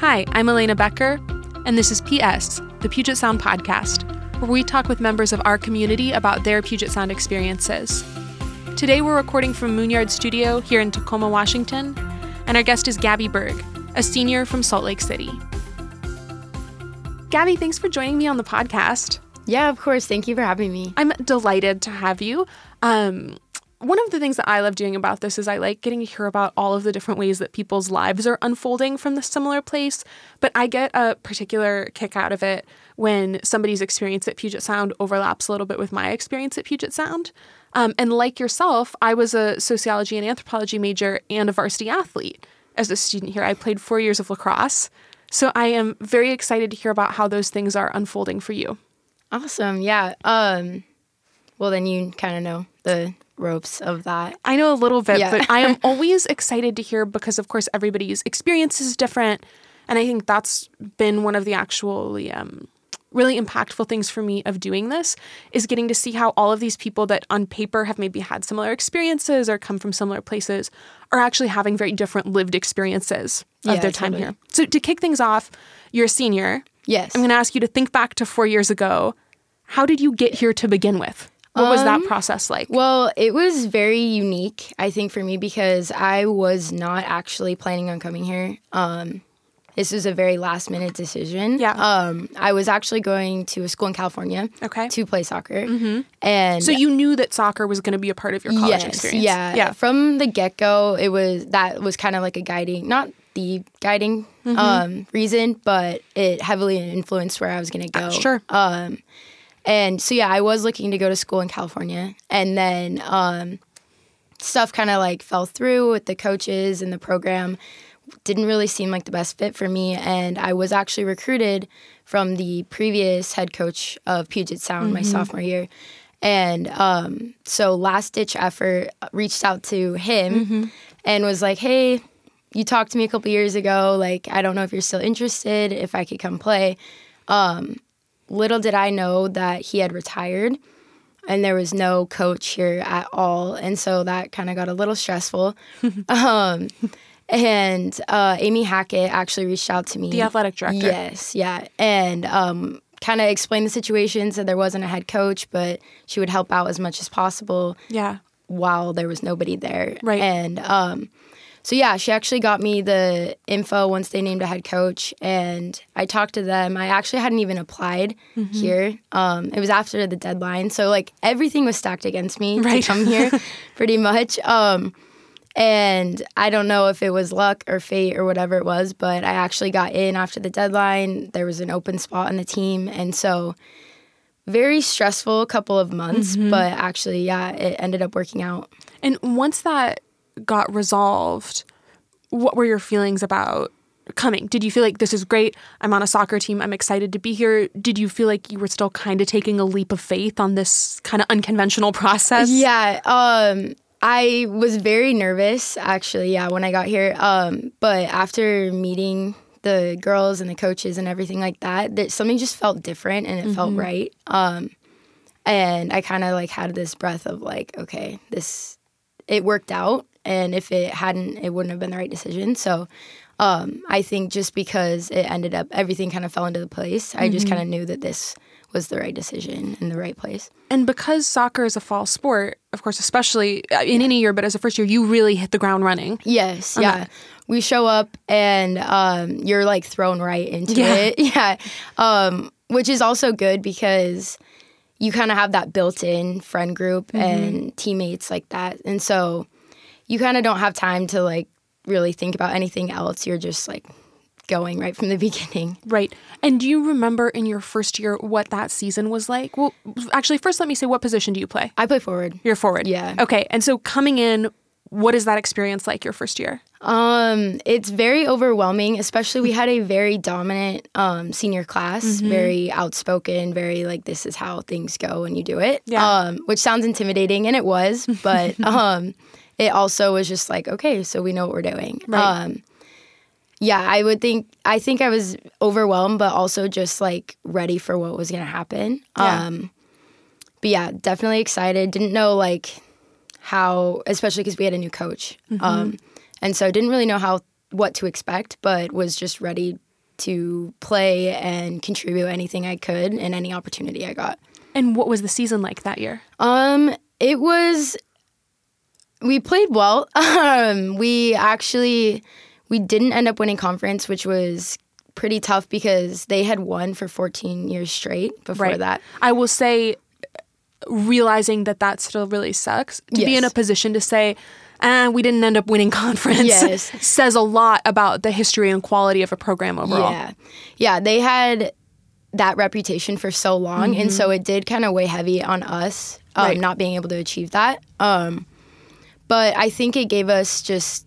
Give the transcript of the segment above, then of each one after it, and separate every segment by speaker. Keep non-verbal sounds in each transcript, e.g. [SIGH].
Speaker 1: Hi, I'm Elena Becker, and this is PS, the Puget Sound podcast, where we talk with members of our community about their Puget Sound experiences. Today we're recording from Moonyard Studio here in Tacoma, Washington, and our guest is Gabby Berg, a senior from Salt Lake City. Gabby, thanks for joining me on the podcast.
Speaker 2: Yeah, of course. Thank you for having me.
Speaker 1: I'm delighted to have you. Um, one of the things that I love doing about this is I like getting to hear about all of the different ways that people's lives are unfolding from this similar place. But I get a particular kick out of it when somebody's experience at Puget Sound overlaps a little bit with my experience at Puget Sound. Um, and like yourself, I was a sociology and anthropology major and a varsity athlete as a student here. I played four years of lacrosse. So I am very excited to hear about how those things are unfolding for you.
Speaker 2: Awesome. Yeah. Um, well, then you kind of know the ropes of that.
Speaker 1: I know a little bit, yeah. but I am [LAUGHS] always excited to hear because, of course, everybody's experience is different. And I think that's been one of the actually um, really impactful things for me of doing this is getting to see how all of these people that on paper have maybe had similar experiences or come from similar places are actually having very different lived experiences of yeah, their time totally. here. So to kick things off, you're a senior.
Speaker 2: Yes.
Speaker 1: I'm going to ask you to think back to four years ago. How did you get here to begin with? What was that um, process like?
Speaker 2: Well, it was very unique, I think, for me because I was not actually planning on coming here. Um, this was a very last minute decision.
Speaker 1: Yeah.
Speaker 2: Um, I was actually going to a school in California.
Speaker 1: Okay.
Speaker 2: To play soccer. Mm-hmm. And
Speaker 1: so you knew that soccer was going to be a part of your college
Speaker 2: yes,
Speaker 1: experience.
Speaker 2: Yeah. Yeah. From the get go, it was that was kind of like a guiding, not the guiding mm-hmm. um, reason, but it heavily influenced where I was going to go. Uh,
Speaker 1: sure.
Speaker 2: Um, and so yeah, I was looking to go to school in California, and then um, stuff kind of like fell through with the coaches and the program. Didn't really seem like the best fit for me, and I was actually recruited from the previous head coach of Puget Sound mm-hmm. my sophomore year. And um, so, last ditch effort, uh, reached out to him mm-hmm. and was like, "Hey, you talked to me a couple years ago. Like, I don't know if you're still interested. If I could come play." Um, little did I know that he had retired and there was no coach here at all. And so that kind of got a little stressful. [LAUGHS] um, and uh, Amy Hackett actually reached out to me.
Speaker 1: The athletic director.
Speaker 2: Yes, yeah. And um, kind of explained the situation, said there wasn't a head coach, but she would help out as much as possible.
Speaker 1: Yeah.
Speaker 2: While there was nobody there.
Speaker 1: Right.
Speaker 2: And um, so yeah, she actually got me the info once they named a head coach, and I talked to them. I actually hadn't even applied mm-hmm. here. Um, it was after the deadline, so like everything was stacked against me right. to come here, [LAUGHS] pretty much. Um, and I don't know if it was luck or fate or whatever it was, but I actually got in after the deadline. There was an open spot on the team, and so very stressful couple of months, mm-hmm. but actually, yeah, it ended up working out.
Speaker 1: And once that got resolved, what were your feelings about coming? Did you feel like this is great? I'm on a soccer team. I'm excited to be here. Did you feel like you were still kind of taking a leap of faith on this kind of unconventional process?
Speaker 2: Yeah. Um, I was very nervous actually, yeah, when I got here. Um, but after meeting the girls and the coaches and everything like that, that something just felt different and it mm-hmm. felt right. Um, and I kind of like had this breath of like, okay, this it worked out and if it hadn't, it wouldn't have been the right decision. So um, I think just because it ended up, everything kind of fell into the place. I mm-hmm. just kind of knew that this was the right decision in the right place.
Speaker 1: And because soccer is a fall sport, of course, especially uh, in any year, but as a first year, you really hit the ground running.
Speaker 2: Yes, yeah. That. We show up and um, you're like thrown right into yeah. it. [LAUGHS] Yeah. Um, which is also good because you kind of have that built in friend group mm-hmm. and teammates like that. And so you kind of don't have time to like really think about anything else. You're just like going right from the [LAUGHS] beginning.
Speaker 1: Right. And do you remember in your first year what that season was like? Well, actually, first let me say what position do you play?
Speaker 2: I play forward.
Speaker 1: You're forward.
Speaker 2: Yeah.
Speaker 1: Okay. And so coming in, what is that experience like your first year?
Speaker 2: Um, it's very overwhelming, especially we had a very dominant um, senior class, mm-hmm. very outspoken, very like this is how things go when you do it.
Speaker 1: Yeah.
Speaker 2: Um, which sounds intimidating and it was, but [LAUGHS] um it also was just like, okay, so we know what we're doing.
Speaker 1: Right. Um,
Speaker 2: yeah, I would think I think I was overwhelmed, but also just like ready for what was gonna happen.
Speaker 1: Yeah.
Speaker 2: Um, but yeah, definitely excited. Didn't know like how, especially because we had a new coach, mm-hmm. um, and so didn't really know how what to expect, but was just ready to play and contribute anything I could in any opportunity I got.
Speaker 1: And what was the season like that year?
Speaker 2: Um, it was we played well. [LAUGHS] Um, we actually we didn't end up winning conference, which was pretty tough because they had won for 14 years straight before
Speaker 1: Right.
Speaker 2: that.
Speaker 1: I will say, realizing that that still really sucks to be in a position to say, ah, we didn't end up winning [LAUGHS] conference
Speaker 2: Yes. [LAUGHS]
Speaker 1: says a lot about the history and quality of a program overall.
Speaker 2: Yeah. Yeah, they had that reputation for so long and so it did kind of weigh heavy on us um,
Speaker 1: Mm-hmm. Right.
Speaker 2: not being able to achieve that. Um, but I think it gave us just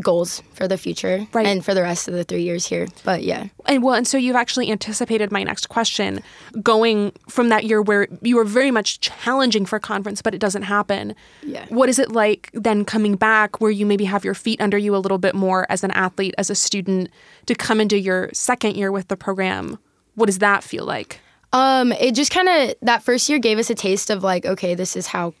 Speaker 2: goals for the future
Speaker 1: Right.
Speaker 2: and for the rest of the 3 years here. But yeah.
Speaker 1: And well, and so you've actually anticipated my next question, going from that year where you were very much challenging for conference, but it doesn't happen.
Speaker 2: Yeah.
Speaker 1: What is it like then coming back where you maybe have your feet under you a little bit more as an athlete, as a student, to come into your second year with the program? What does that feel like?
Speaker 2: Um, it just kind of that first year gave us a taste of like, okay, this is how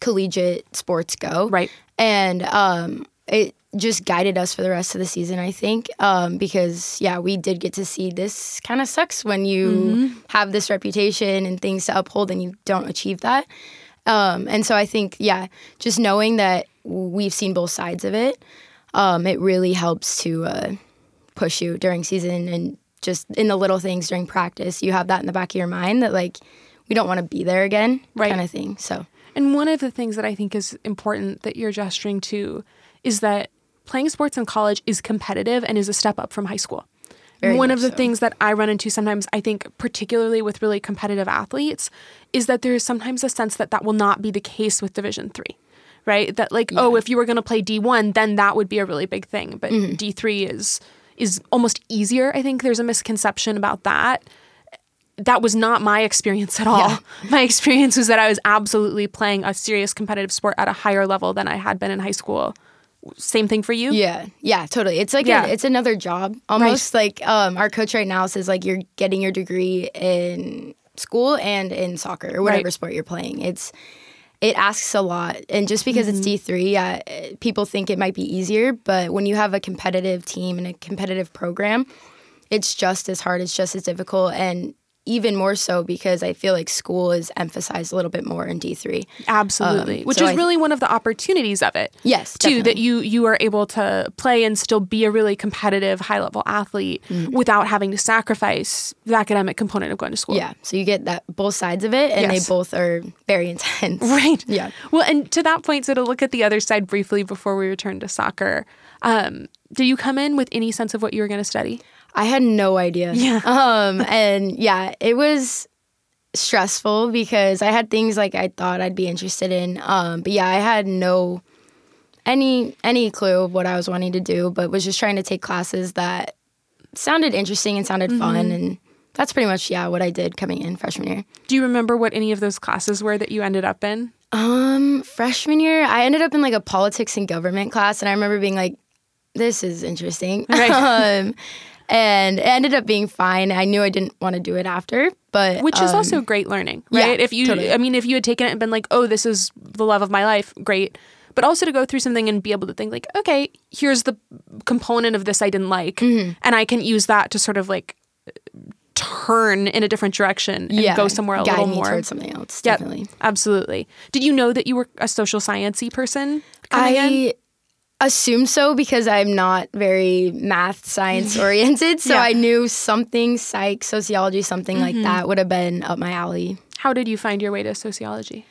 Speaker 2: collegiate sports go,
Speaker 1: Right.
Speaker 2: And um, it just guided us for the rest of the season, I think, um, because yeah, we did get to see this kind of sucks when you have this reputation and things to uphold and you don't achieve that. Um, and so I think yeah, just knowing that we've seen both sides of it, um, it really helps to uh, push you during season and just in the little things during practice. You have that in the back of your mind that like we don't want to be there again,
Speaker 1: Right.
Speaker 2: kind of thing. So
Speaker 1: And one of the things that I think is important that you're gesturing to is that playing sports in college is competitive and is a step up from high school.
Speaker 2: Very
Speaker 1: one of the
Speaker 2: so.
Speaker 1: things that I run into sometimes, I think, particularly with really competitive athletes, is that there is sometimes a sense that that will not be the case with Division three, right? That like, oh, if you were going to play D one, then that would be a really big thing, but
Speaker 2: Mm-hmm.
Speaker 1: D three is is almost easier. I think there's a misconception about that that was not my experience at all. [LAUGHS] My experience was that I was absolutely playing a serious competitive sport at a higher level than I had been in high school. Same thing for you?
Speaker 2: Yeah, yeah, totally. It's like
Speaker 1: Yeah.
Speaker 2: a, it's another job almost. Like um, our coach right now says like you're getting your degree in school and in soccer or whatever
Speaker 1: Right.
Speaker 2: sport you're playing. It's it asks a lot, and just because
Speaker 1: Mm-hmm.
Speaker 2: it's D three, yeah, people think it might be easier, but when you have a competitive team and a competitive program, it's just as hard. It's just as difficult, and even more so because I feel like school is emphasized a little bit more in D three.
Speaker 1: Absolutely.
Speaker 2: Um,
Speaker 1: Which
Speaker 2: so
Speaker 1: is
Speaker 2: I-
Speaker 1: really one of the opportunities of it.
Speaker 2: Yes,
Speaker 1: Too, that you you are able to play and still be a really competitive high level athlete
Speaker 2: Mm.
Speaker 1: without having to sacrifice the academic component of going to school.
Speaker 2: Yeah, so you get that both sides of it, and
Speaker 1: Yes.
Speaker 2: they both are very [LAUGHS] intense.
Speaker 1: Right.
Speaker 2: Yeah.
Speaker 1: Well, and to that point, so to look at the other side briefly before we return to soccer, um, did you come in with any sense of what you were going to study?
Speaker 2: I had no idea.
Speaker 1: Yeah. [LAUGHS]
Speaker 2: Um, and yeah, it was stressful because I had things like I thought I'd be interested in. Um, but yeah, I had no any any clue of what I was wanting to do, but was just trying to take classes that sounded interesting and sounded fun and that's pretty much yeah what I did coming in freshman year.
Speaker 1: Do you remember what any of those classes were that you ended up in?
Speaker 2: Um, freshman year, I ended up in like a politics and government class, and I remember being like, "This is interesting."
Speaker 1: Right. [LAUGHS]
Speaker 2: um, and it ended up being fine. I knew I didn't want to do it after, but
Speaker 1: Which is
Speaker 2: um,
Speaker 1: also great learning,
Speaker 2: yeah,
Speaker 1: right? if you,
Speaker 2: totally.
Speaker 1: I mean, if you had taken it and been like, oh, this is the love of my life, great. But also to go through something and be able to think like, okay, here's the component of this I didn't like,
Speaker 2: Mm-hmm.
Speaker 1: and I can use that to sort of like turn in a different direction and
Speaker 2: yeah,
Speaker 1: go somewhere a little more.
Speaker 2: towards something else.
Speaker 1: Yep,
Speaker 2: Definitely.
Speaker 1: absolutely. Did you know that you were a social sciencey person coming in?
Speaker 2: Assume so because I'm not very math science [LAUGHS] oriented. So
Speaker 1: Yeah.
Speaker 2: I knew something psych, sociology, something like that would have been up my alley.
Speaker 1: How did you find your way to sociology?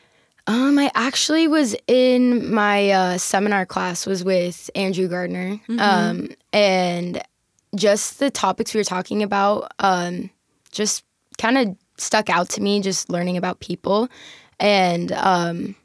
Speaker 2: Um, I actually was in my uh, seminar class was with Andrew Gardner, um, and just the topics we were talking about, um, just kind of stuck out to me. Just learning about people, and um,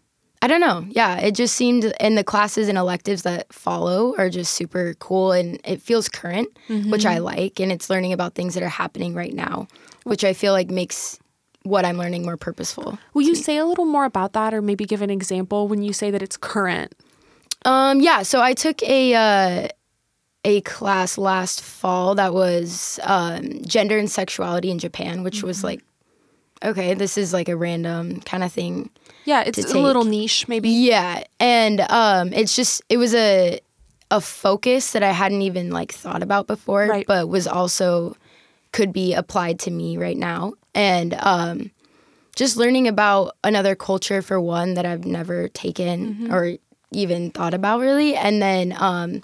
Speaker 2: I don't know, yeah, it just seemed, and the classes and electives that follow are just super cool, and it feels current, which I like, and it's learning about things that are happening right now, which I feel like makes what I'm learning more purposeful.
Speaker 1: Will you say a little more about that, or maybe give an example when you say that it's current?
Speaker 2: Um, yeah, so I took a uh, a class last fall that was um, gender and sexuality in Japan, which was like, okay, this is like a random kind of thing.
Speaker 1: Yeah, it's a little niche, maybe.
Speaker 2: Yeah, and um, it's just it was a a focus that I hadn't even like thought about before,
Speaker 1: Right.
Speaker 2: but was also could be applied to me right now. And um, just learning about another culture for one that I've never taken
Speaker 1: Mm-hmm.
Speaker 2: or even thought about really, and then um,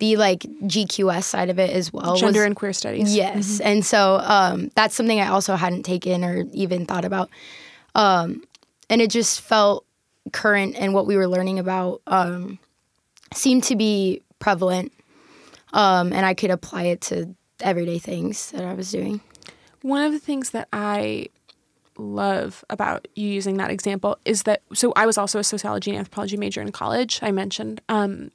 Speaker 2: the like GQS side of it as well. was-
Speaker 1: Gender and queer studies.
Speaker 2: Yes. And so um, that's something I also hadn't taken or even thought about. Um, and it just felt current and what we were learning about um, seemed to be prevalent. Um, and I could apply it to everyday things that I was doing.
Speaker 1: One of the things that I love about you using that example is that so I was also a sociology and anthropology major in college. I mentioned, um,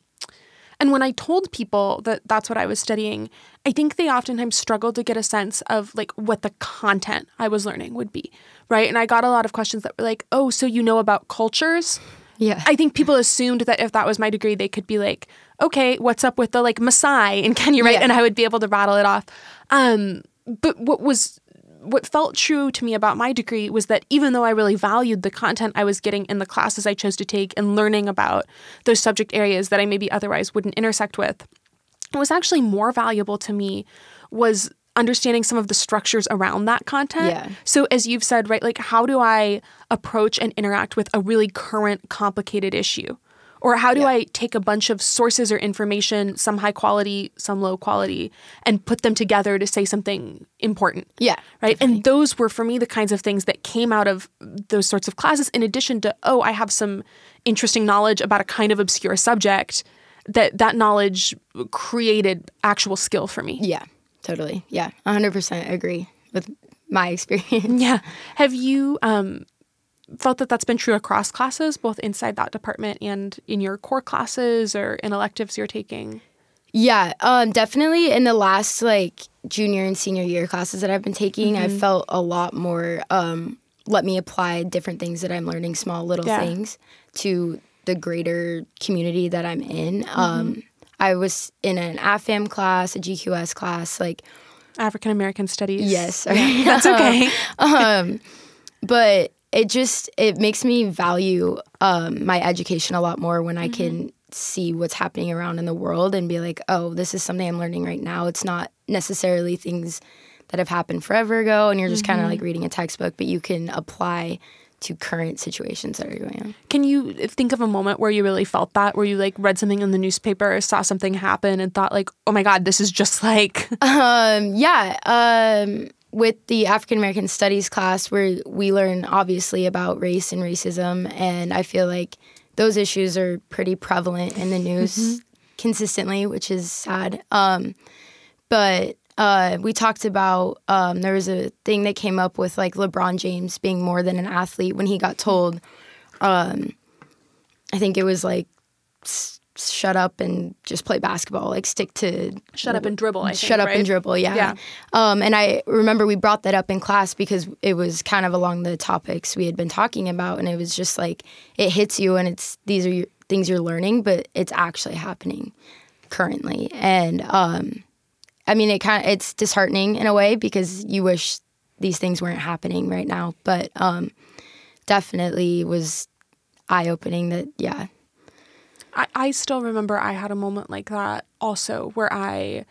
Speaker 1: and when I told people that that's what I was studying, I think they oftentimes struggled to get a sense of like what the content I was learning would be, right? And I got a lot of questions that were like, "Oh, so you know about cultures?"
Speaker 2: Yeah.
Speaker 1: I think people assumed that if that was my degree, they could be like, okay, what's up with the like Maasai in Kenya, right?
Speaker 2: Yeah.
Speaker 1: And I would be able to rattle it off. Um, but what was what felt true to me about my degree was that even though I really valued the content I was getting in the classes I chose to take and learning about those subject areas that I maybe otherwise wouldn't intersect with, what was actually more valuable to me was understanding some of the structures around that content.
Speaker 2: Yeah.
Speaker 1: So as you've said, right, like how do I approach and interact with a really current complicated issue? Or how do
Speaker 2: Yeah.
Speaker 1: I take a bunch of sources or information, some high quality, some low quality, and put them together to say something important?
Speaker 2: Yeah.
Speaker 1: Right. And those were for me the kinds of things that came out of those sorts of classes, in addition to, oh, I have some interesting knowledge about a kind of obscure subject, that that knowledge created actual skill for me.
Speaker 2: Yeah. Totally. Yeah. 100% agree with my [LAUGHS] experience.
Speaker 1: Yeah. Have you um, felt that that's been true across classes, both inside that department and in your core classes or in electives you're taking?
Speaker 2: Yeah, um, definitely in the last like junior and senior year classes that I've been taking, I felt a lot more um, let me apply different things that I'm learning, small little
Speaker 1: Yeah.
Speaker 2: things, to the greater community that I'm in. Um, I was in an AFAM class, a GQS class, like
Speaker 1: African American studies.
Speaker 2: yes.
Speaker 1: That's [LAUGHS] okay.
Speaker 2: um, but it just it makes me value um, my education a lot more when I can see what's happening around in the world and be like, oh, this is something I'm learning right now. It's not necessarily things that have happened forever ago, and you're just kind of like reading a textbook, but you can apply to current situations that are going on.
Speaker 1: Can you think of a moment where you really felt that, where you like read something in the newspaper or saw something happen and thought like, oh my God, this is just like, [LAUGHS]
Speaker 2: Um, yeah. Um, with the African American Studies class, where we learn obviously about race and racism, and I feel like those issues are pretty prevalent in the news consistently, which is sad. Um, but uh, we talked about um, there was a thing that came up with like LeBron James being more than an athlete when he got told, um, I think it was like, shut up and just play basketball, like stick to
Speaker 1: shut up and dribble. I think,
Speaker 2: shut up
Speaker 1: right?
Speaker 2: and dribble yeah.
Speaker 1: Yeah.
Speaker 2: um and i remember we brought that up in class because it was kind of along the topics we had been talking about and it was just like it hits you and it's these are your, things you're learning but it's actually happening currently and um i mean it kind of it's disheartening in a way because you wish these things weren't happening right now but um definitely was eye-opening that yeah
Speaker 1: I, I still remember I had a moment like that also where I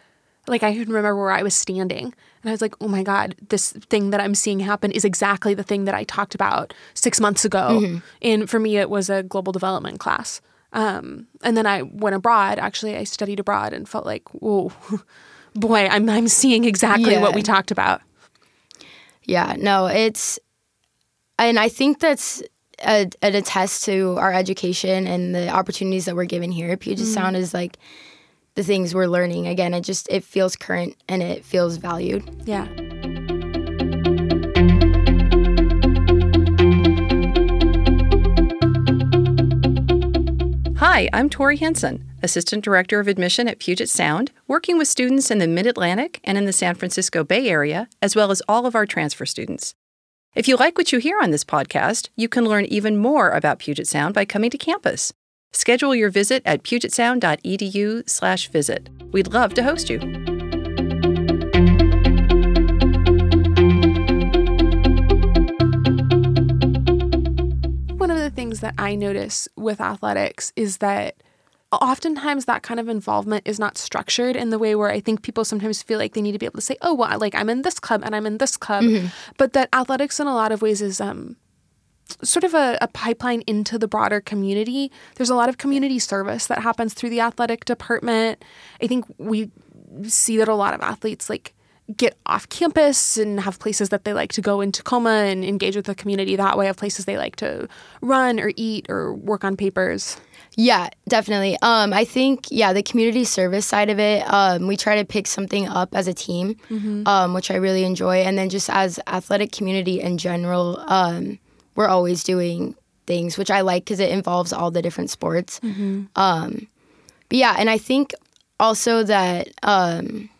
Speaker 1: like I can remember where I was standing and I was like, oh my God, this thing that I'm seeing happen is exactly the thing that I talked about six months ago. And for me it was a global development class. Um, and then I went abroad. Actually I studied abroad and felt like, whoa, [LAUGHS] boy, I'm I'm seeing exactly what we talked about.
Speaker 2: Yeah, no, it's, and I think that's a, an attest to our education and the opportunities that we're given here at Puget mm-hmm. Sound is like the things we're learning. Again, it just it feels current and it feels valued.
Speaker 1: Yeah.
Speaker 3: Hi, I'm Tori Henson, Assistant Director of Admission at Puget Sound, working with students in the Mid Atlantic and in the San Francisco Bay Area, as well as all of our transfer students. If you like what you hear on this podcast, you can learn even more about Puget Sound by coming to campus. Schedule your visit at pugetsound.edu/visit. We'd love to host you.
Speaker 1: One of the things that I notice with athletics is that oftentimes that kind of involvement is not structured in the way where I think people sometimes feel like they need to be able to say, "Oh, well, like I'm in this club and I'm in this club," but that athletics in a lot of ways is um, sort of a, a pipeline into the broader community. There's a lot of community service that happens through the athletic department. I think we see that a lot of athletes like get off campus and have places that they like to go in Tacoma and engage with the community that way, have places they like to run or eat or work on papers.
Speaker 2: Yeah, definitely. Um, I think yeah, the community service side of it, um, we try to pick something up as a team, um, which I really enjoy, and then just as athletic community in general, um, we're always doing things which I like because it involves all the different sports. Um, but yeah, and I think also that um,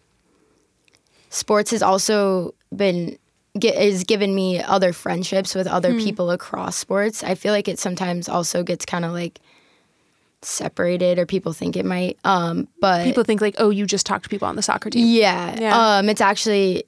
Speaker 2: sports has also been get, is given me other friendships with other people across sports. I feel like it sometimes also gets kind of like separated or people think it might um but
Speaker 1: People think like, oh, you just talk to people on the soccer team.
Speaker 2: yeah,
Speaker 1: Yeah.
Speaker 2: um it's actually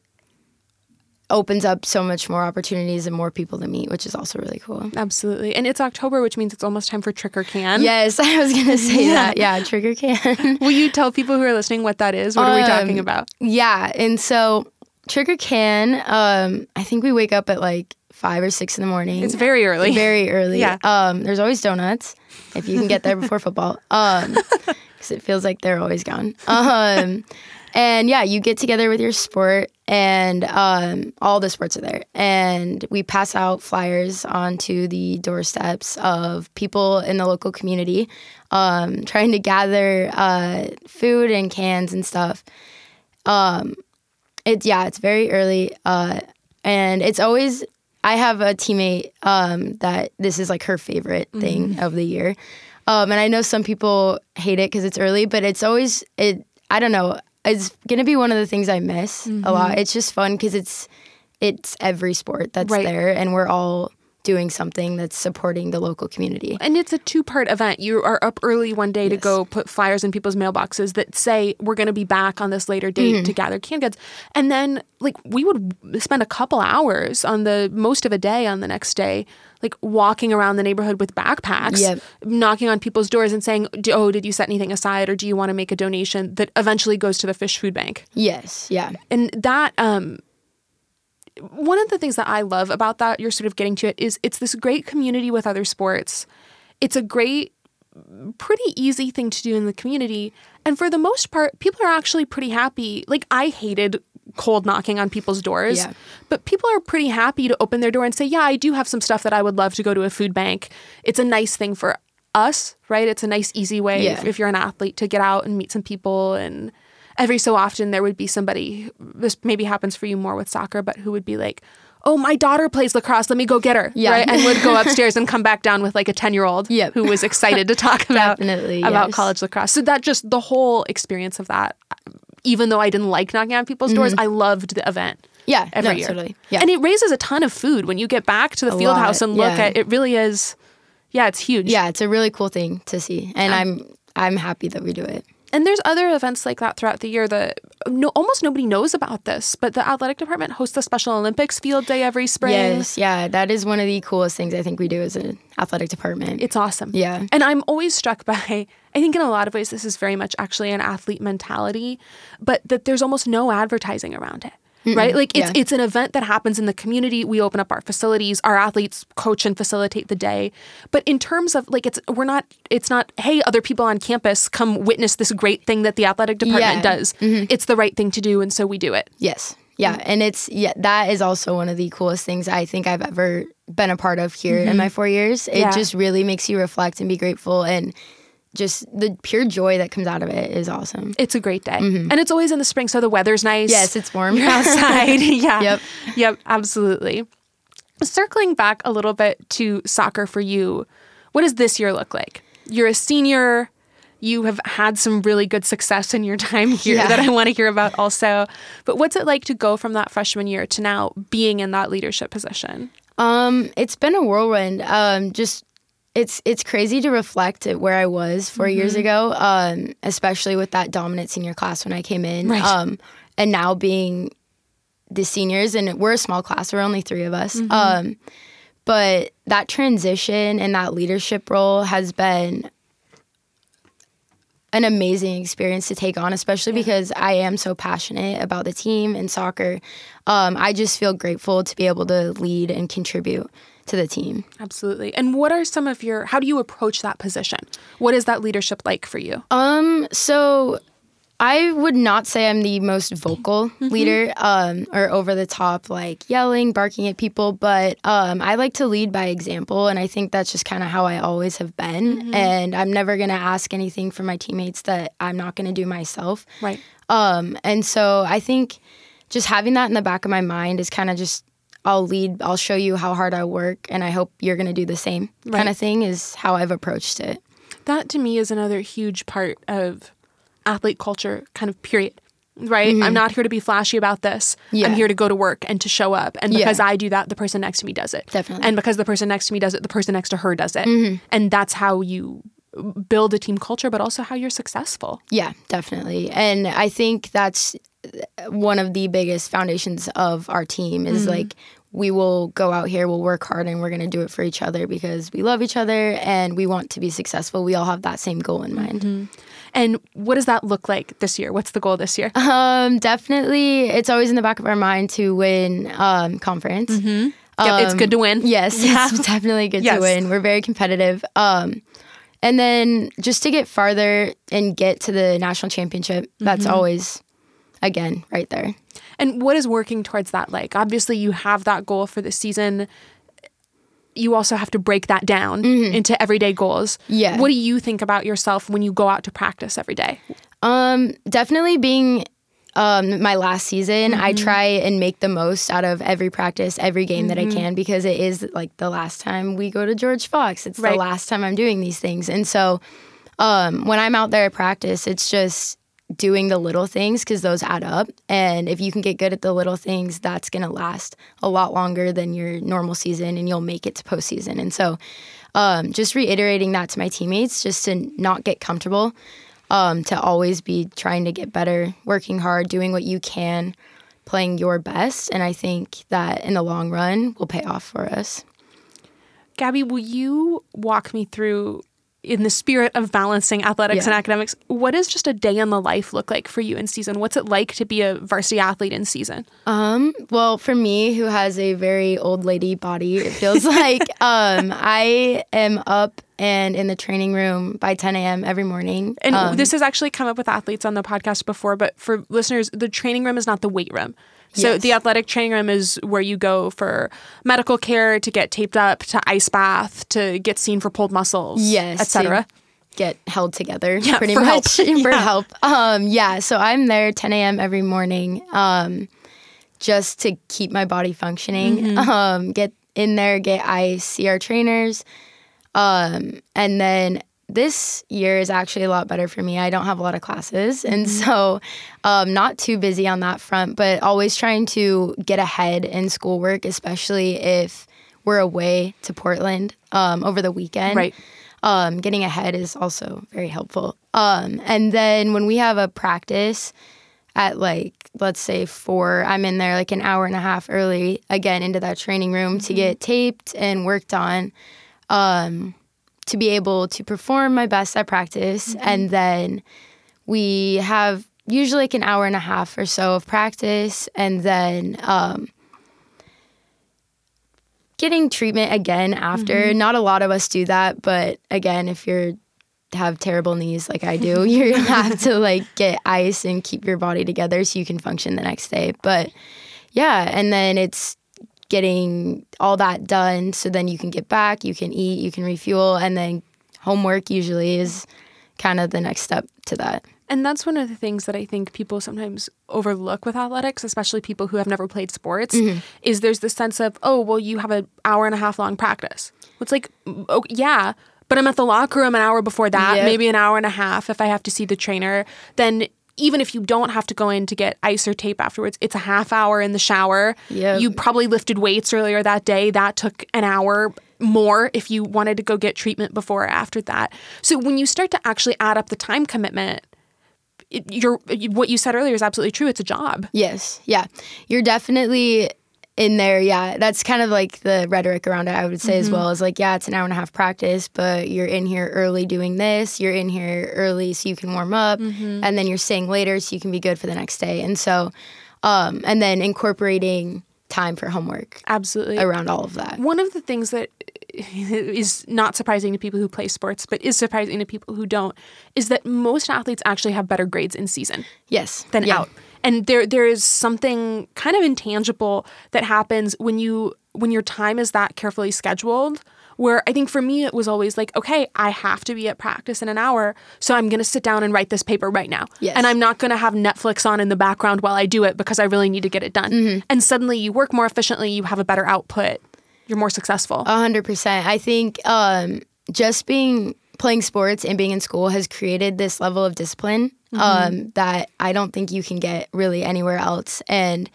Speaker 2: opens up so much more opportunities and more people to meet which is also really cool
Speaker 1: Absolutely. And it's October, which means it's almost time for Trick or Can.
Speaker 2: yes [LAUGHS] i was gonna [LAUGHS] say that yeah Trick or Can [LAUGHS]
Speaker 1: Will you tell people who are listening what that is? What are we talking
Speaker 2: Um,
Speaker 1: about?
Speaker 2: yeah and so Trick or Can um i think we wake up at like five or six in the morning
Speaker 1: It's very early.
Speaker 2: very early
Speaker 1: Yeah.
Speaker 2: um there's always donuts if you can get there before football um because it feels like they're always gone um and yeah you get together with your sport and um all the sports are there. And we pass out flyers onto the doorsteps of people in the local community um trying to gather uh food and cans and stuff. Um it's yeah it's very early uh and it's always i have a teammate um that this is like her favorite thing of the year. Um and i know some people hate it because it's early but it's always it i don't know it's gonna be one of the things i miss a lot mm-hmm. it's just fun because it's it's every sport that's
Speaker 1: Right.
Speaker 2: there and we're all doing something that's supporting the local community
Speaker 1: And it's a two part event. You are up early one day to go put flyers in people's mailboxes that say, we're going to be back on this later date
Speaker 2: Mm-hmm.
Speaker 1: to gather canned goods. And then, like, we would spend a couple hours on the most of a day on the next day, like walking around the neighborhood with backpacks,
Speaker 2: Yep.
Speaker 1: knocking on people's doors and saying, Oh, did you set anything aside or do you want to make a donation that eventually goes to the fish food bank?
Speaker 2: yes yeah
Speaker 1: and that um one of the things that I love about that you're sort of getting to it is it's this great community with other sports. It's a great pretty easy thing to do in the community and for the most part people are actually pretty happy. Like I hated cold knocking on people's doors,
Speaker 2: Yeah.
Speaker 1: but people are pretty happy to open their door and say, "Yeah, I do have some stuff that I would love to go to a food bank." It's a nice thing for us, right? It's a nice easy way
Speaker 2: Yeah.
Speaker 1: if, if you're an athlete to get out and meet some people and every so often there would be somebody this maybe happens for you more with soccer but who would be like oh my daughter plays lacrosse let me go get her
Speaker 2: Yeah.
Speaker 1: right and would go [LAUGHS] upstairs and come back down with like a 10 year old
Speaker 2: Yep.
Speaker 1: who was excited to talk [LAUGHS] about
Speaker 2: Definitely,
Speaker 1: about
Speaker 2: yes.
Speaker 1: college lacrosse so that just the whole experience of that even though i didn't like knocking on people's doors i loved the event
Speaker 2: Mm-hmm. yeah
Speaker 1: every
Speaker 2: no,
Speaker 1: year
Speaker 2: totally yeah
Speaker 1: and it raises a ton of food when you get back to the field house and look
Speaker 2: yeah.
Speaker 1: at it really is yeah it's huge
Speaker 2: yeah it's a really cool thing to see and i'm i'm happy that we do it
Speaker 1: And there's other events like that throughout the year that no, almost nobody knows about this, but the athletic department hosts the Special Olympics field day every spring.
Speaker 2: Yes, yeah, that is one of the coolest things I think we do as an athletic department.
Speaker 1: It's awesome.
Speaker 2: Yeah.
Speaker 1: And I'm always struck by, I think in a lot of ways, this is very much actually an athlete mentality, but that there's almost no advertising around it. Right? Like it's
Speaker 2: Yeah.
Speaker 1: it's an event that happens in the community. We open up our facilities, our athletes coach and facilitate the day. But in terms of like it's we're not it's not, hey, other people on campus come witness this great thing that the athletic department
Speaker 2: Yeah.
Speaker 1: does. It's the right thing to do and so we do it.
Speaker 2: yes, yeah, and it's yeah, that is also one of the coolest things I think I've ever been a part of here in my four years. It
Speaker 1: Mm-hmm. Yeah.
Speaker 2: just really makes you reflect and be grateful, and just the pure joy that comes out of it is awesome.
Speaker 1: It's a great day. And it's always in the spring, so the weather's nice.
Speaker 2: Yes, it's warm.
Speaker 1: You're [LAUGHS] outside. [LAUGHS] yeah.
Speaker 2: Yep.
Speaker 1: Yep, absolutely. Circling back a little bit to soccer for you, what does this year look like? You're a senior. You have had some really good success in your time [LAUGHS] here
Speaker 2: Yeah.
Speaker 1: that I want to hear about also. But what's it like to go from that freshman year to now being in that leadership position?
Speaker 2: Um, it's been a whirlwind. Um, just it's it's crazy to reflect at where I was 4 years
Speaker 1: Mm-hmm.
Speaker 2: ago. Um, especially with that dominant senior class when I came in.
Speaker 1: Right.
Speaker 2: Um, and now being the seniors, and we're a small class. We're only three of us.
Speaker 1: Mm-hmm.
Speaker 2: Um, but that transition and that leadership role has been an amazing experience to take on, especially because I am so passionate about the team and soccer. Um, I just feel grateful to be able to lead and contribute to the team.
Speaker 1: Absolutely. And what are some of your how do you approach that position? What is that leadership like for you?
Speaker 2: Um, so I would not say I'm the most vocal
Speaker 1: Mm-hmm.
Speaker 2: leader um, or over the top, like yelling, barking at people, but um, I like to lead by example. And I think that's just kind of how I always have been.
Speaker 1: Mm-hmm.
Speaker 2: And I'm never going to ask anything from my teammates that I'm not going to do myself.
Speaker 1: Right.
Speaker 2: Um, and so I think just having that in the back of my mind is kind of just I'll lead, I'll show you how hard I work, and I hope you're going to do the same kind of thing, is how I've approached it.
Speaker 1: That to me is another huge part of athlete culture, kind of period. Right? I'm not here to be flashy about this.
Speaker 2: Mm-hmm. Yeah.
Speaker 1: I'm here to go to work and to show up. And
Speaker 2: Yeah.
Speaker 1: because I do that, the person next to me does it.
Speaker 2: Definitely. Mm-hmm.
Speaker 1: And because the person next to me does it, the person next to her does it. And that's how you build a team culture, but also how you're successful.
Speaker 2: Yeah, definitely. And I think that's one of the biggest foundations of our team is like we will go out here, we'll work hard, and we're going to do it for each other because we love each other and we want to be successful. We all have that same goal in mind.
Speaker 1: And what does that look like this year? What's the goal this year?
Speaker 2: Um, definitely, it's always in the back of our mind to win um, conference.
Speaker 1: Yep, it's good to win.
Speaker 2: Yes, [LAUGHS] it's [LAUGHS] definitely good
Speaker 1: Yes.
Speaker 2: to win. We're very competitive. Um, and then just to get farther and get to the national championship, that's
Speaker 1: Mm-hmm.
Speaker 2: always, again, right there.
Speaker 1: And what is working towards that like? Obviously, you have that goal for the season. You also have to break that down into everyday goals.
Speaker 2: Yeah.
Speaker 1: What do you think about yourself when you go out to practice every day?
Speaker 2: Um, definitely being um, my last season, I
Speaker 1: Mm-hmm.
Speaker 2: try and make the most out of every practice, every game that I
Speaker 1: Mm-hmm.
Speaker 2: can, because it is like the last time we go to George Fox. It's
Speaker 1: Right.
Speaker 2: the last time I'm doing these things. And so um, when I'm out there at practice, it's just doing the little things because those add up. And if you can get good at the little things, that's going to last a lot longer than your normal season and you'll make it to postseason. And so um, just reiterating that to my teammates, just to not get comfortable, um, to always be trying to get better, working hard, doing what you can, playing your best. And I think that in the long run will pay off for us.
Speaker 1: Gabby, will you walk me through, in the spirit of balancing athletics
Speaker 2: Yeah.
Speaker 1: and academics, what does just a day in the life look like for you in season? What's it like to be a varsity athlete in season?
Speaker 2: Um, well, for me, who has a very old lady body, it feels [LAUGHS] like um, I am up and in the training room by 10 a.m. every morning.
Speaker 1: And
Speaker 2: Um,
Speaker 1: this has actually come up with athletes on the podcast before, but for listeners, the training room is not the weight room. So
Speaker 2: Yes.
Speaker 1: the athletic training room is where you go for medical care, to get taped up, to ice bath, to get seen for pulled muscles,
Speaker 2: yes,
Speaker 1: etc.
Speaker 2: Get held together,
Speaker 1: Yeah,
Speaker 2: pretty
Speaker 1: for help.
Speaker 2: much [LAUGHS] for
Speaker 1: Yeah.
Speaker 2: help. Um, yeah, so I'm there 10 a.m. every morning, um, just to keep my body functioning.
Speaker 1: Mm-hmm.
Speaker 2: Um, get in there, get ice, see our trainers, um, and then this year is actually a lot better for me. I don't have a lot of classes, and so um, not too busy on that front, but always trying to get ahead in schoolwork, especially if we're away to Portland um, over the weekend.
Speaker 1: Right.
Speaker 2: Um, getting ahead is also very helpful. Um, and then when we have a practice at like let's say four, I'm in there like an hour and a half early again into that training room to get taped and worked on um, to be able to perform my best at practice. And then we have usually like an hour and a half or so of practice, and then um, getting treatment again after. Not a lot of us do that, but again, if you're have terrible knees like I do, [LAUGHS] you have to like get ice and keep your body together so you can function the next day. But yeah, and then it's getting all that done so then you can get back, you can eat, you can refuel, and then homework usually is kind of the next step to that.
Speaker 1: And that's one of the things that I think people sometimes overlook with athletics, especially people who have never played sports,
Speaker 2: Mm-hmm.
Speaker 1: is there's this sense of, oh, well, you have an hour and a half long practice. It's like, oh, yeah, but I'm at the locker room an hour before that,
Speaker 2: Yep.
Speaker 1: maybe an hour and a half if I have to see the trainer. Then even if you don't have to go in to get ice or tape afterwards, it's a half hour in the shower.
Speaker 2: Yep.
Speaker 1: You probably lifted weights earlier that day. That took an hour more if you wanted to go get treatment before or after that. So when you start to actually add up the time commitment, it, you're what you said earlier is absolutely true. It's a job.
Speaker 2: Yes, yeah. You're definitely in there, yeah, that's kind of like the rhetoric around it, I would say as well. Is like, yeah, it's an hour and a half practice, but you're in here early doing this, you're in here early so you can warm up, and then you're staying later so you can be good for the next day. And so, um, and then incorporating time for homework
Speaker 1: Absolutely.
Speaker 2: around all of that.
Speaker 1: One of the things that [LAUGHS] is not surprising to people who play sports, but is surprising to people who don't, is that most athletes actually have better grades in season
Speaker 2: Yes.
Speaker 1: than
Speaker 2: yeah.
Speaker 1: out. And there there is something kind of intangible that happens when you when your time is that carefully scheduled. Where I think for me it was always like, okay, I have to be at practice in an hour, so I'm gonna sit down and write this paper right now.
Speaker 2: Yes.
Speaker 1: And I'm not gonna have Netflix on in the background while I do it because I really need to get it done.
Speaker 2: Mm-hmm.
Speaker 1: And suddenly you work more efficiently, you have a better output, you're more successful.
Speaker 2: A hundred percent. I think um, just being playing sports and being in school has created this level of discipline um, that I don't think you can get really anywhere else. And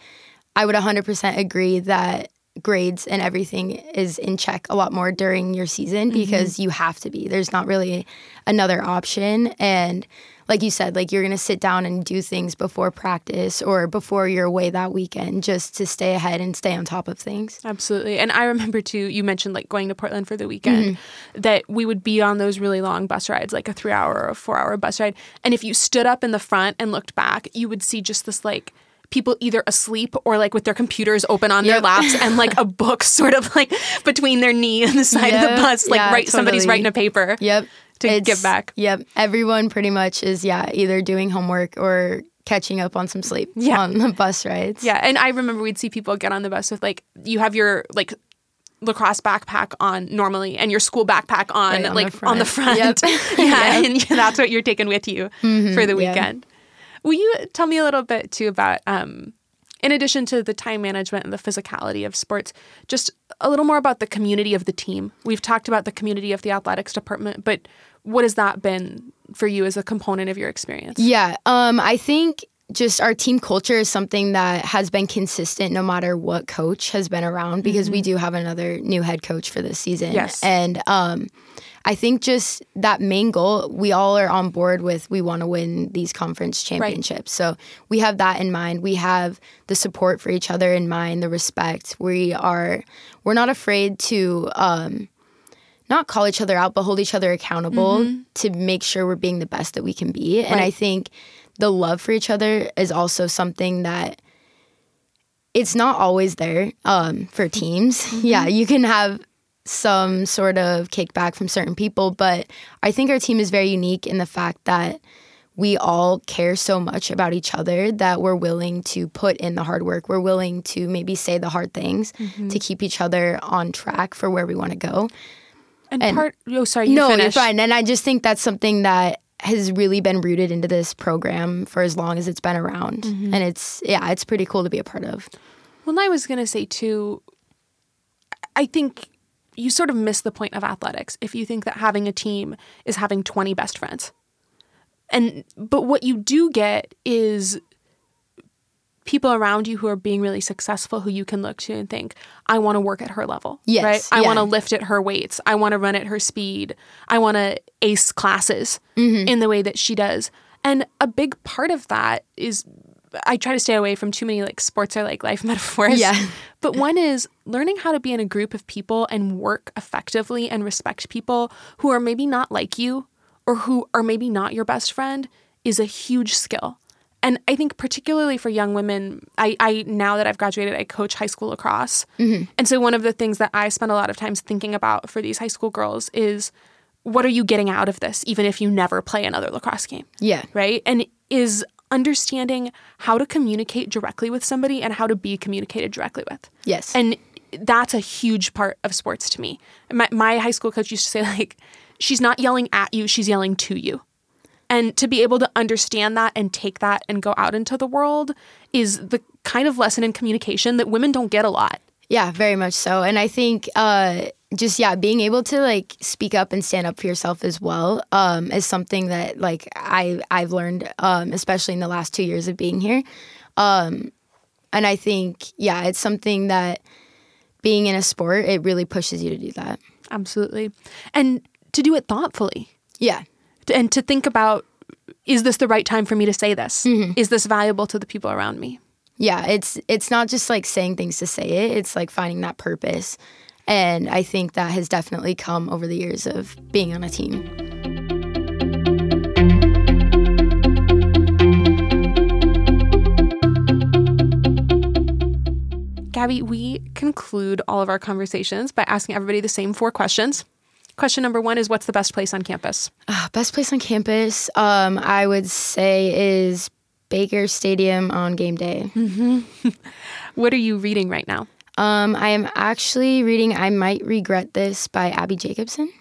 Speaker 2: I would 100% agree that grades and everything is in check a lot more during your season because you have to be. There's not really another option. And like you said, like you're going to sit down and do things before practice or before you're away that weekend just to stay ahead and stay on top of things.
Speaker 1: Absolutely. And I remember too, you mentioned like going to Portland for the weekend, mm-hmm. that we would be on those really long bus rides, like a three hour or a four hour bus ride. And if you stood up in the front and looked back, you would see just this like people either asleep or like with their computers open on their laps and like a book [LAUGHS] sort of like between their knee and the side of the bus, like
Speaker 2: Yeah,
Speaker 1: right, somebody's writing a paper.
Speaker 2: Yep.
Speaker 1: To
Speaker 2: It's-
Speaker 1: give back.
Speaker 2: Yep. Everyone pretty much is, yeah, either doing homework or catching up on some sleep
Speaker 1: Yeah.
Speaker 2: on the bus rides.
Speaker 1: Yeah, and I remember we'd see people get on the bus with like you have your like lacrosse backpack on normally and your school backpack on
Speaker 2: Right, on
Speaker 1: like
Speaker 2: the
Speaker 1: on the front.
Speaker 2: Yep. [LAUGHS]
Speaker 1: yeah, [LAUGHS]
Speaker 2: Yep.
Speaker 1: and [LAUGHS] that's what you're taking with you for the
Speaker 2: yeah.
Speaker 1: weekend. Will you tell me a little bit too about um in addition to the time management and the physicality of sports, just a little more about the community of the team. We've talked about the community of the athletics department, but what has that been for you as a component of your experience?
Speaker 2: Yeah. Um, I think just our team culture is something that has been consistent no matter what coach has been around because we do have another new head coach for this season.
Speaker 1: Yes.
Speaker 2: And um, I think just that main goal, we all are on board with we want to win these conference championships. So we have that in mind. We have the support for each other in mind, the respect. We are we're not afraid to um, not call each other out, but hold each other accountable mm-hmm. to make sure we're being the best that we can be. And I think the love for each other is also something that it's not always there um, for teams. Mm-hmm. Yeah, you can have some sort of kickback from certain people, but I think our team is very unique in the fact that we all care so much about each other that we're willing to put in the hard work. We're willing to maybe say the hard things mm-hmm. to keep each other on track for where we want to go.
Speaker 1: And,
Speaker 2: And-
Speaker 1: part oh sorry, you
Speaker 2: no,
Speaker 1: finish.
Speaker 2: you're fine. And I just think that's something that has really been rooted into this program for as long as it's been around. Mm-hmm. And it's yeah, it's pretty cool to be a part of.
Speaker 1: Well, and I was going to say too, I think you sort of miss the point of athletics if you think that having a team is having 20 best friends. And but what you do get is people around you who are being really successful who you can look to and think, I want to work at her level.
Speaker 2: Yes,
Speaker 1: Right? I
Speaker 2: yeah.
Speaker 1: want to lift at her weights. I want to run at her speed. I want to ace classes
Speaker 2: Mm-hmm.
Speaker 1: in the way that she does. And a big part of that is I try to stay away from too many like sports or like life [LAUGHS] metaphors.
Speaker 2: Yeah.
Speaker 1: But one is learning how to be in a group of people and work effectively and respect people who are maybe not like you or who are maybe not your best friend is a huge skill. And I think particularly for young women, I, I now that I've graduated, I coach high school lacrosse. Mm-hmm. And so one of the things that I spend a lot of times thinking about for these high school girls is what are you getting out of this, even if you never play another lacrosse game?
Speaker 2: Yeah.
Speaker 1: right? And is understanding how to communicate directly with somebody and how to be communicated directly with.
Speaker 2: Yes.
Speaker 1: And that's a huge part of sports to me. My, my high school coach used to say, like, she's not yelling at you, she's yelling to you. And to be able to understand that and take that and go out into the world is the kind of lesson in communication that women don't get a lot.
Speaker 2: Yeah, very much so. And I think uh, just yeah, being able to like speak up and stand up for yourself as well um, is something that like I I've learned, um, especially in the last two years of being here. Um, and I think yeah, it's something that being in a sport it really pushes you to do that.
Speaker 1: Absolutely. And to do it thoughtfully.
Speaker 2: Yeah,
Speaker 1: and to think about is this the right time for me to say this? Mm-hmm. Is this valuable to the people around me?
Speaker 2: Yeah, it's it's not just like saying things to say it. It's like finding that purpose. And I think that has definitely come over the years of being on a team.
Speaker 1: Gabby, we conclude all of our conversations by asking everybody the same four questions. Question number one is What's the best place on campus?
Speaker 2: Uh, best place on campus, um, I would say, is Baker Stadium on game day. [LAUGHS]
Speaker 1: What are you reading right now?
Speaker 2: Um, I am actually reading I Might Regret This by Abbi Jacobson.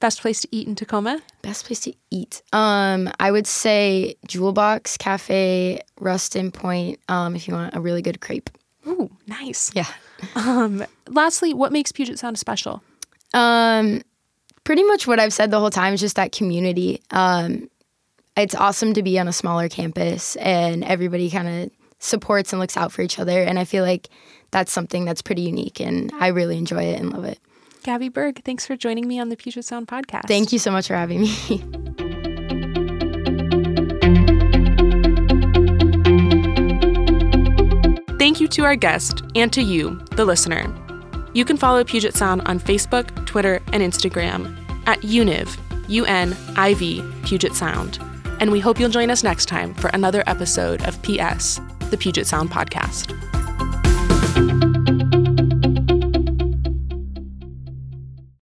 Speaker 1: Best place to eat in Tacoma?
Speaker 2: Best place to eat. Um, I would say Jewel Box Cafe, Ruston Point, um, if you want a really good crepe.
Speaker 1: Ooh, nice.
Speaker 2: Yeah. [LAUGHS]
Speaker 1: Um, lastly, what makes Puget Sound special?
Speaker 2: Um, pretty much what I've said the whole time is just that community. Um, it's awesome to be on a smaller campus and everybody kind of supports and looks out for each other. And I feel like that's something that's pretty unique and I really enjoy it and love it.
Speaker 1: Gabby Berg, thanks for joining me on the Puget Sound podcast.
Speaker 2: Thank you so much for having me. [LAUGHS]
Speaker 1: Thank you to our guest and to you, the listener. You can follow Puget Sound on Facebook, Twitter, and Instagram at UNIV, U N I V, Puget Sound. And we hope you'll join us next time for another episode of PS, the Puget Sound Podcast.